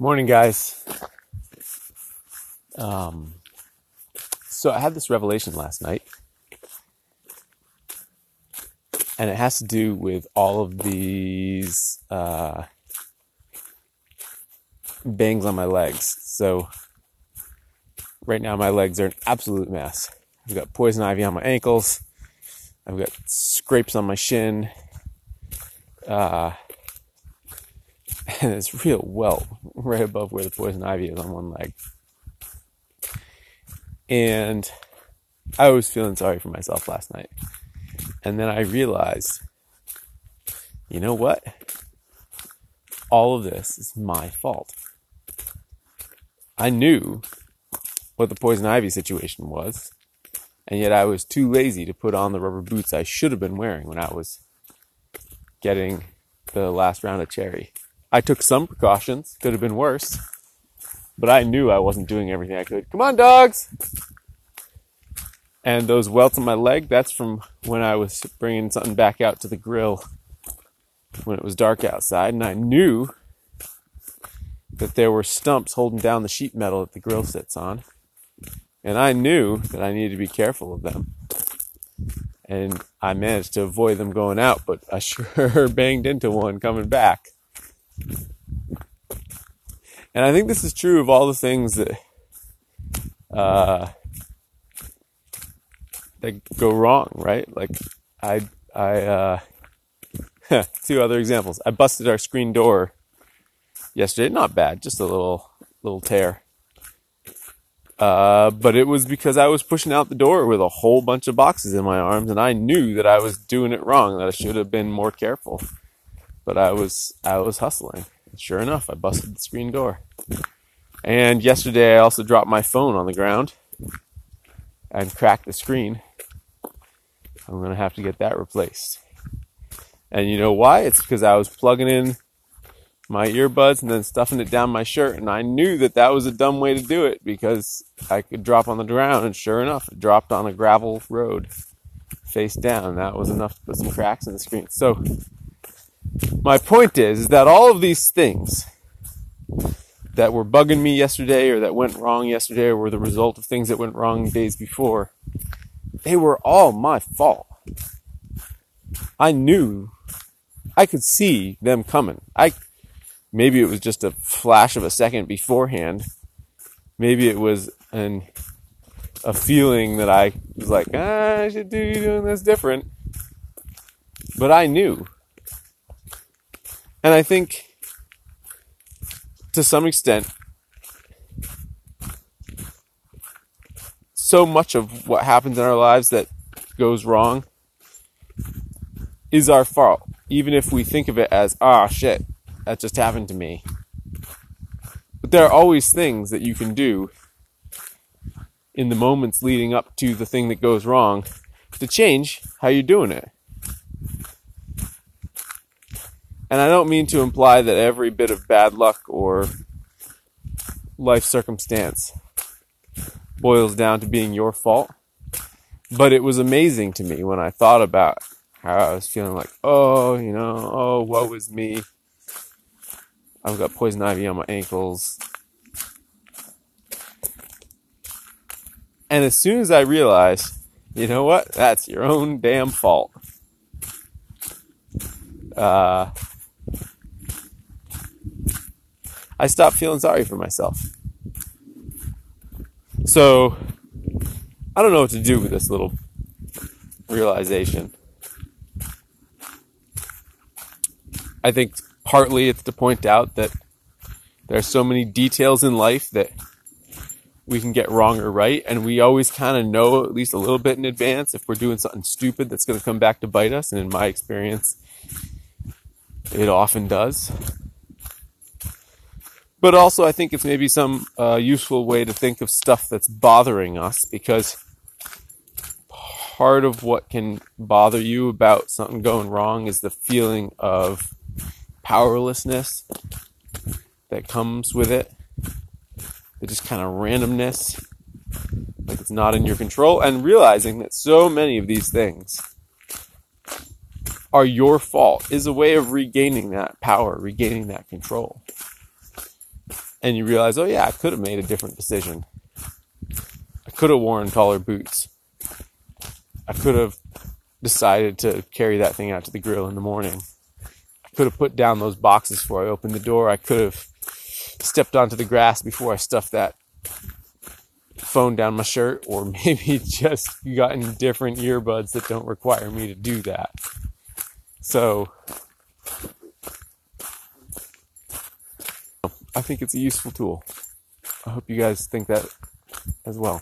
Morning, guys. Um, so I had this revelation last night, and it has to do with all of these uh, bangs on my legs. So right now, my legs are an absolute mess. I've got poison ivy on my ankles. I've got scrapes on my shin. Uh, and it's real welt right above where the poison ivy is on one leg. And I was feeling sorry for myself last night. And then I realized, you know what? All of this is my fault. I knew what the poison ivy situation was, and yet I was too lazy to put on the rubber boots I should have been wearing when I was getting the last round of cherry. I took some precautions, could have been worse, but I knew I wasn't doing everything I could. Come on, dogs! And those welts on my leg, that's from when I was bringing something back out to the grill when it was dark outside, and I knew that there were stumps holding down the sheet metal that the grill sits on. And I knew that I needed to be careful of them. And I managed to avoid them going out, but I sure banged into one coming back. And I think this is true of all the things that uh, that go wrong, right? Like I I uh, two other examples. I busted our screen door yesterday. Not bad, just a little little tear. Uh, but it was because I was pushing out the door with a whole bunch of boxes in my arms, and I knew that I was doing it wrong. That I should have been more careful. But I was I was hustling. Sure enough, I busted the screen door. And yesterday, I also dropped my phone on the ground and cracked the screen. I'm gonna have to get that replaced. And you know why? It's because I was plugging in my earbuds and then stuffing it down my shirt. And I knew that that was a dumb way to do it because I could drop on the ground. And sure enough, it dropped on a gravel road face down. That was enough to put some cracks in the screen. So my point is, is that all of these things that were bugging me yesterday or that went wrong yesterday or were the result of things that went wrong days before, they were all my fault. I knew I could see them coming. I maybe it was just a flash of a second beforehand. Maybe it was an a feeling that I was like, ah, I should do doing this different. But I knew. And I think to some extent so much of what happens in our lives that goes wrong is our fault. Even if we think of it as, ah, shit, that just happened to me. But there are always things that you can do in the moments leading up to the thing that goes wrong to change how you're doing it. And I don't mean to imply that every bit of bad luck or life circumstance boils down to being your fault. But it was amazing to me when I thought about how I was feeling like, oh, you know, oh, woe is me. I've got poison ivy on my ankles. And as soon as I realized, you know what? That's your own damn fault. Uh, I stopped feeling sorry for myself. So, I don't know what to do with this little realization. I think partly it's to point out that there are so many details in life that we can get wrong or right, and we always kind of know at least a little bit in advance if we're doing something stupid that's going to come back to bite us. And in my experience, it often does. But also, I think it's maybe some uh, useful way to think of stuff that's bothering us because part of what can bother you about something going wrong is the feeling of powerlessness that comes with it. The just kind of randomness, like it's not in your control, and realizing that so many of these things are your fault is a way of regaining that power, regaining that control. And you realize, oh yeah, I could have made a different decision. I could have worn taller boots. I could have decided to carry that thing out to the grill in the morning. I could have put down those boxes before I opened the door. I could have stepped onto the grass before I stuffed that phone down my shirt, or maybe just gotten different earbuds that don't require me to do that. So, I think it's a useful tool. I hope you guys think that as well.